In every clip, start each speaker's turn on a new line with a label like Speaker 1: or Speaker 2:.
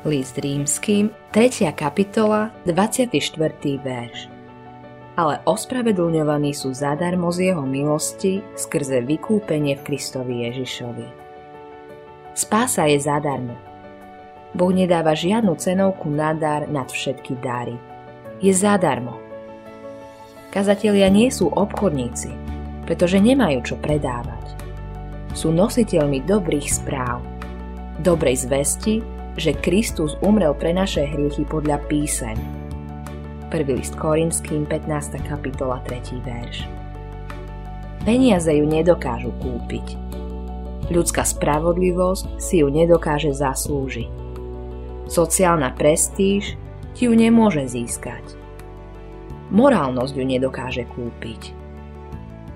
Speaker 1: List rímským, 3. kapitola, 24. verš. Ale ospravedlňovaní sú zadarmo z jeho milosti skrze vykúpenie v Kristovi Ježišovi. Spása je zadarmo. Boh nedáva žiadnu cenovku na dar nad všetky dary. Je zadarmo. Kazatelia nie sú obchodníci, pretože nemajú čo predávať. Sú nositeľmi dobrých správ, dobrej zvesti že Kristus umrel pre naše hriechy podľa píseň. Prvý list Korinským, 15. kapitola, 3. verš. Peniaze ju nedokážu kúpiť. Ľudská spravodlivosť si ju nedokáže zaslúžiť. Sociálna prestíž ti ju nemôže získať. Morálnosť ju nedokáže kúpiť.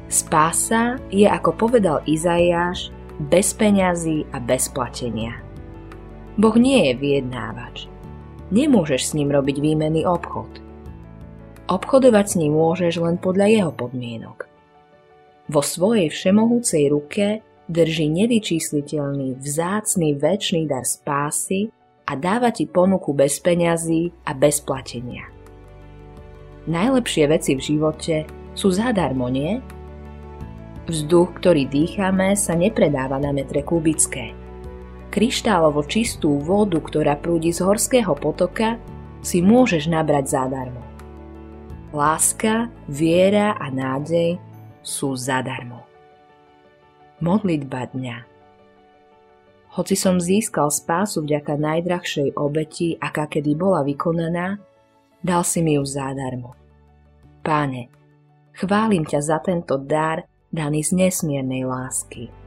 Speaker 1: Spása je, ako povedal Izaiáš, bez peňazí a bez platenia. Boh nie je vyjednávač. Nemôžeš s ním robiť výmenný obchod. Obchodovať s ním môžeš len podľa jeho podmienok. Vo svojej všemohúcej ruke drží nevyčísliteľný, vzácný väčší dar spásy a dáva ti ponuku bez peňazí a bez platenia. Najlepšie veci v živote sú zadarmo, nie? Vzduch, ktorý dýchame, sa nepredáva na metre kubické – kryštálovo čistú vodu, ktorá prúdi z horského potoka, si môžeš nabrať zadarmo. Láska, viera a nádej sú zadarmo. Modlitba dňa Hoci som získal spásu vďaka najdrahšej obeti, aká kedy bola vykonaná, dal si mi ju zadarmo. Páne, chválim ťa za tento dar daný z nesmiernej lásky.